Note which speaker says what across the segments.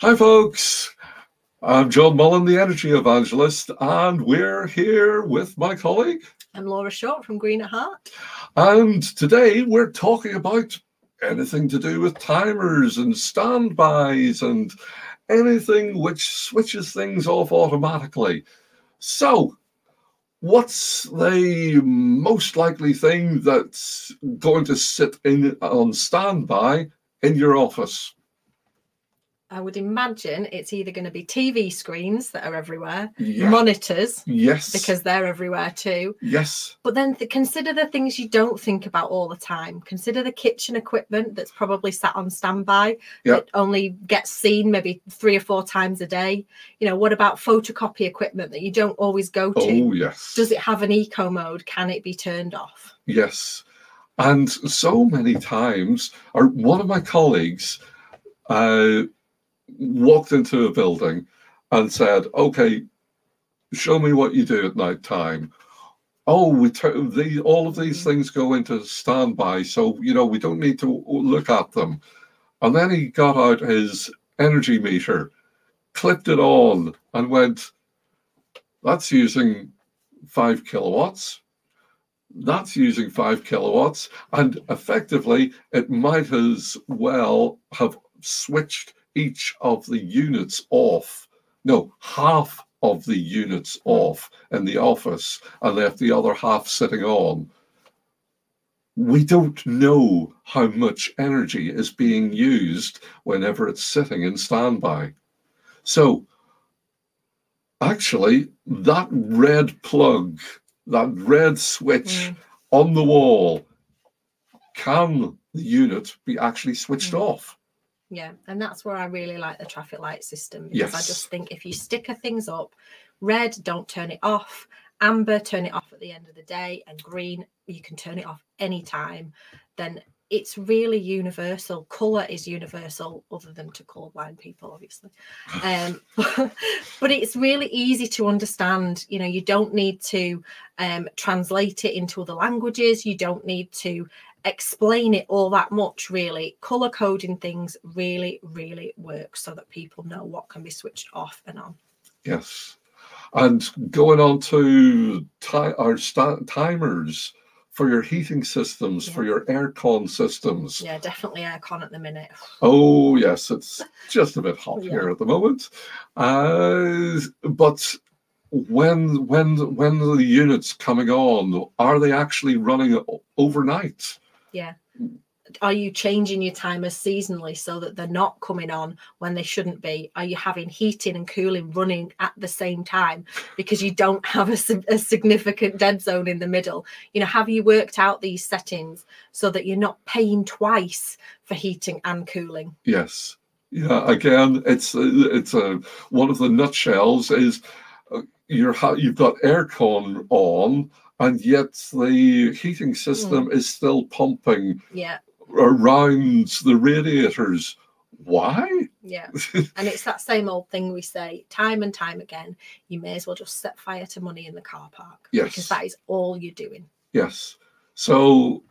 Speaker 1: Hi, folks. I'm Jon Mullen, the Energy Evangelist, and we're here with my colleague.
Speaker 2: I'm Laura Short from Green at Heart.
Speaker 1: And today we're talking about anything to do with timers and standbys and anything which switches things off automatically. So, what's the most likely thing that's going to sit in on standby in your office?
Speaker 2: I would imagine it's either going to be TV screens that are everywhere,
Speaker 1: Yeah.
Speaker 2: monitors,
Speaker 1: Yes.
Speaker 2: because they're everywhere too.
Speaker 1: yes.
Speaker 2: But then th- consider the things you don't think about all the time. Consider the kitchen equipment that's probably sat on standby
Speaker 1: Yep.
Speaker 2: that only gets seen maybe three or four times a day. You know, what about photocopy equipment that you don't always go to?
Speaker 1: Oh, yes.
Speaker 2: Does it have an eco mode? Can it be turned off?
Speaker 1: Yes. And so many times, or one of my colleagues uh, walked into a building and said, Okay, show me what you do at night time. Oh, we turn the all of these mm-hmm. things go into standby, so you know we don't need to look at them. And then he got out his energy meter, clipped it on, and went, That's using five kilowatts that's using five kilowatts, and effectively it might as well have switched each of the units off. No, half of the units off in the office and left the other half sitting on. We don't know how much energy is being used whenever it's sitting in standby. So, actually, that red plug that red switch
Speaker 2: Mm.
Speaker 1: on the wall, can the unit be actually switched
Speaker 2: Mm.
Speaker 1: off?
Speaker 2: Yeah, and that's where I really like the traffic light system because I just think if you sticker things up, red, don't turn it off, amber, turn it off at the end of the day, and green, you can turn it off anytime, then it's really universal. Colour is universal, other than to colourblind people, obviously. Um, but it's really easy to understand. You know, you don't need to um, translate it into other languages. You don't need to explain it all that much really color coding things really really works so that people know what can be switched off and on
Speaker 1: Yes. And going on to ti- our timers for your heating systems, for
Speaker 2: Yeah.
Speaker 1: your aircon systems.
Speaker 2: yeah definitely aircon at the minute
Speaker 1: Oh, yes, it's just a bit hot
Speaker 2: Yeah.
Speaker 1: here at the moment. Uh, but when when when the units coming on, are they actually running overnight?
Speaker 2: yeah are you changing your timers seasonally so that they're not coming on when they shouldn't be? Are you having heating and cooling running at the same time because you don't have a, a significant dead zone in the middle? You know have you worked out these settings so that you're not paying twice for heating and cooling?
Speaker 1: Yes. Yeah. Again, it's it's a one of the nutshells is uh, you're you've got aircon on, and yet the heating system is still pumping.
Speaker 2: Yeah
Speaker 1: around the radiators. Why?
Speaker 2: Yeah. and it's that same old thing we say time and time again. You may as well just set fire to money in the car park.
Speaker 1: Yes.
Speaker 2: Because that is all you're doing.
Speaker 1: Yes. So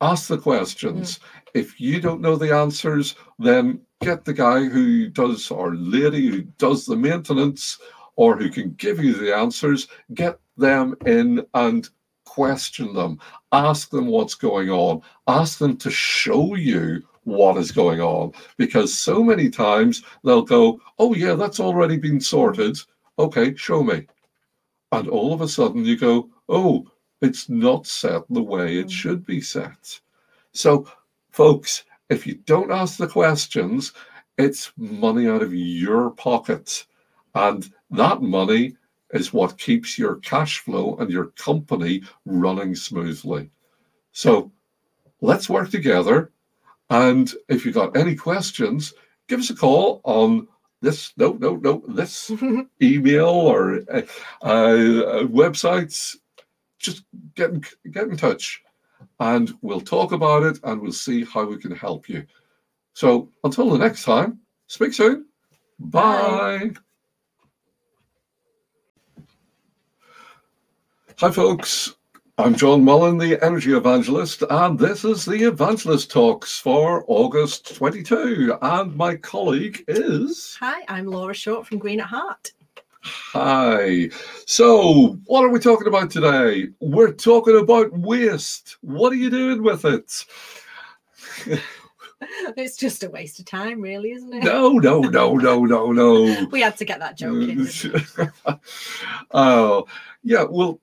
Speaker 1: ask the questions. Mm. If you don't know the answers, then get the guy who does or lady who does the maintenance or who can give you the answers, get them in and question them. Ask them what's going on. Ask them to show you what is going on because so many times they'll go, Oh, yeah, that's already been sorted. Okay, show me. And all of a sudden you go, Oh, it's not set the way it
Speaker 2: Mm.
Speaker 1: should be set. So, folks, if you don't ask the questions, it's money out of your pocket. And that money is what keeps your cash flow and your company running smoothly. So, let's work together. And if you've got any questions, give us a call on this, no, no, no, this email or uh, uh, websites. Just get in, get in touch and we'll talk about it and we'll see how we can help you. So until the next time, speak soon. Bye.
Speaker 2: Bye.
Speaker 1: Hi, folks. I'm Jon Mullen, the Energy Evangelist, and this is the Evangelist Talks for August 22. And my colleague is.
Speaker 2: Hi, I'm Laura Short from Green at Heart.
Speaker 1: Hi. So, what are we talking about today? We're talking about waste. What are you doing with it?
Speaker 2: it's just a waste of time, really, isn't it?
Speaker 1: No, no, no, no, no, no.
Speaker 2: we had to get that joke in.
Speaker 1: Oh, yeah. Well,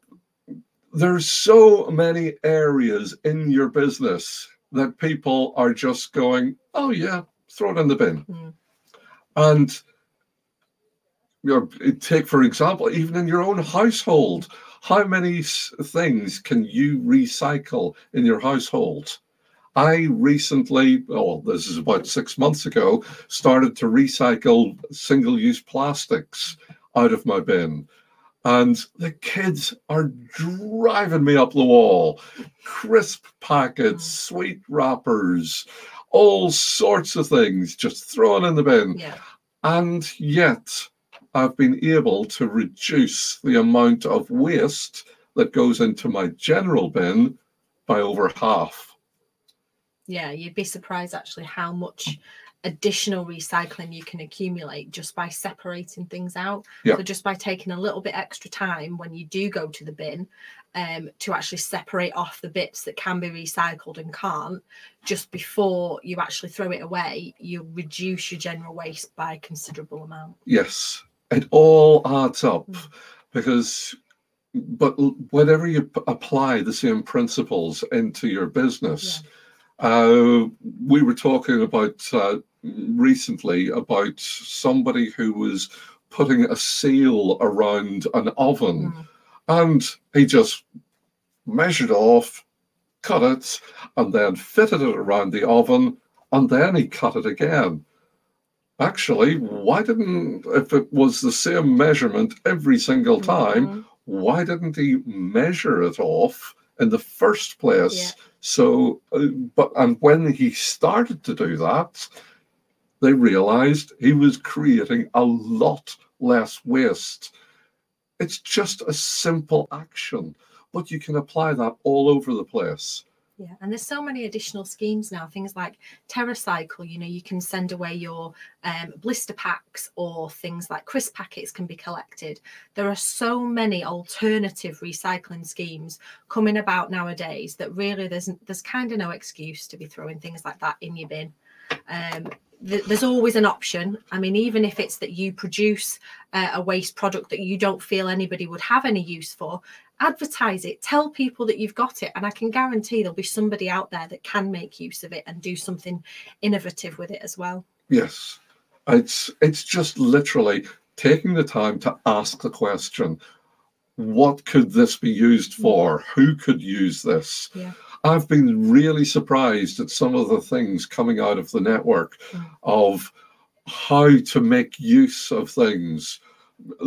Speaker 1: there's so many areas in your business that people are just going, oh, yeah, throw it in the bin.
Speaker 2: Mm.
Speaker 1: And you know, take, for example, even in your own household, how many things can you recycle in your household? I recently, oh, this is about six months ago, started to recycle single use plastics out of my bin. And the kids are driving me up the wall. Crisp packets, mm. sweet wrappers, all sorts of things just thrown in the bin.
Speaker 2: Yeah.
Speaker 1: And yet, I've been able to reduce the amount of waste that goes into my general bin by over half.
Speaker 2: Yeah, you'd be surprised actually how much additional recycling you can accumulate just by separating things out.
Speaker 1: Yeah.
Speaker 2: So just by taking a little bit extra time when you do go to the bin um, to actually separate off the bits that can be recycled and can't, just before you actually throw it away, you reduce your general waste by a considerable amount.
Speaker 1: Yes, it all adds up mm. because but whenever you apply the same principles into your business, yeah. Uh, we were talking about uh, recently about somebody who was putting a seal around an oven mm. and he just measured off, cut it, and then fitted it around the oven, and then he cut it again. Actually, why didn't, if it was the same measurement every single time, mm-hmm. why didn't he measure it off in the first place?
Speaker 2: Yeah.
Speaker 1: So, uh, but, and when he started to do that, they realized he was creating a lot less waste. It's just a simple action, but you can apply that all over the place.
Speaker 2: Yeah, and there's so many additional schemes now. Things like TerraCycle, you know, you can send away your um, blister packs, or things like crisp packets can be collected. There are so many alternative recycling schemes coming about nowadays that really there's there's kind of no excuse to be throwing things like that in your bin. Um, there's always an option. I mean, even if it's that you produce uh, a waste product that you don't feel anybody would have any use for, advertise it, tell people that you've got it, and I can guarantee there'll be somebody out there that can make use of it and do something innovative with it as well.
Speaker 1: Yes, it's it's just literally taking the time to ask the question what could this be used for who could use this
Speaker 2: yeah.
Speaker 1: I've been really surprised at some of the things coming out of the network mm. of how to make use of things.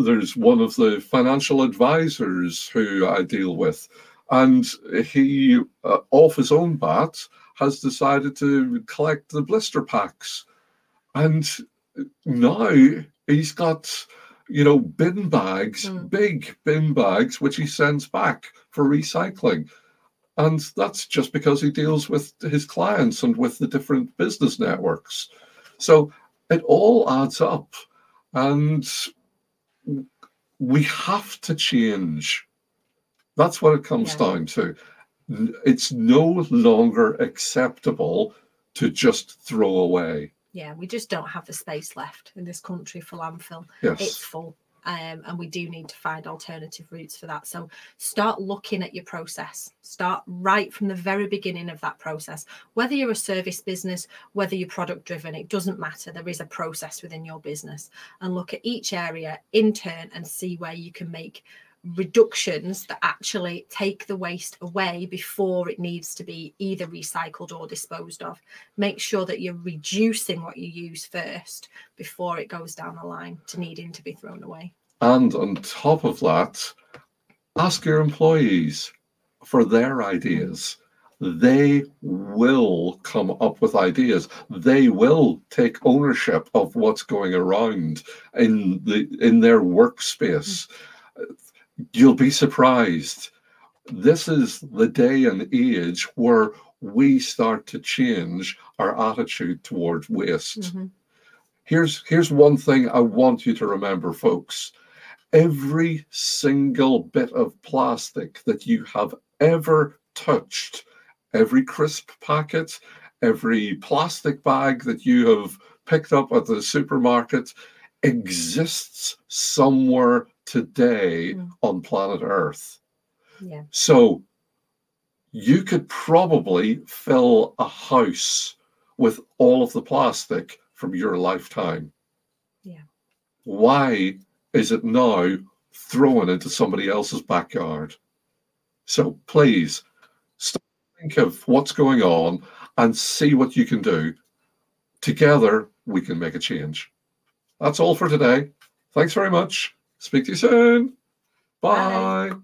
Speaker 1: There's one of the financial advisors who I deal with, and he, uh, off his own bat, has decided to collect the blister packs. And now he's got, you know, bin bags, mm. big bin bags, which he sends back for recycling. And that's just because he deals with his clients and with the different business networks. So it all adds up. And we have to change. That's what it comes yeah. down to. It's no longer acceptable to just throw away.
Speaker 2: Yeah, we just don't have the space left in this country for landfill.
Speaker 1: Yes.
Speaker 2: It's full um, and we do need to find alternative routes for that. So start looking at your process. Start right from the very beginning of that process. Whether you're a service business, whether you're product driven, it doesn't matter. There is a process within your business, and look at each area in turn and see where you can make reductions that actually take the waste away before it needs to be either recycled or disposed of. Make sure that you're reducing what you use first before it goes down the line to needing to be thrown away.
Speaker 1: And on top of that, ask your employees for their ideas. They will come up with ideas. They will take ownership of what's going around in the in their workspace. You'll be surprised. this is the day and age where we start to change our attitude towards waste.
Speaker 2: Mm-hmm.
Speaker 1: Here's here's one thing I want you to remember, folks. Every single bit of plastic that you have ever touched, every crisp packet, every plastic bag that you have picked up at the supermarket exists somewhere today
Speaker 2: Mm.
Speaker 1: on planet Earth.
Speaker 2: Yeah.
Speaker 1: So you could probably fill a house with all of the plastic from your lifetime.
Speaker 2: Yeah.
Speaker 1: Why is it now thrown into somebody else's backyard? So please stop think of what's going on and see what you can do. Together we can make a change. That's all for today. Thanks very much. Speak to you soon.
Speaker 2: Bye.
Speaker 1: Bye.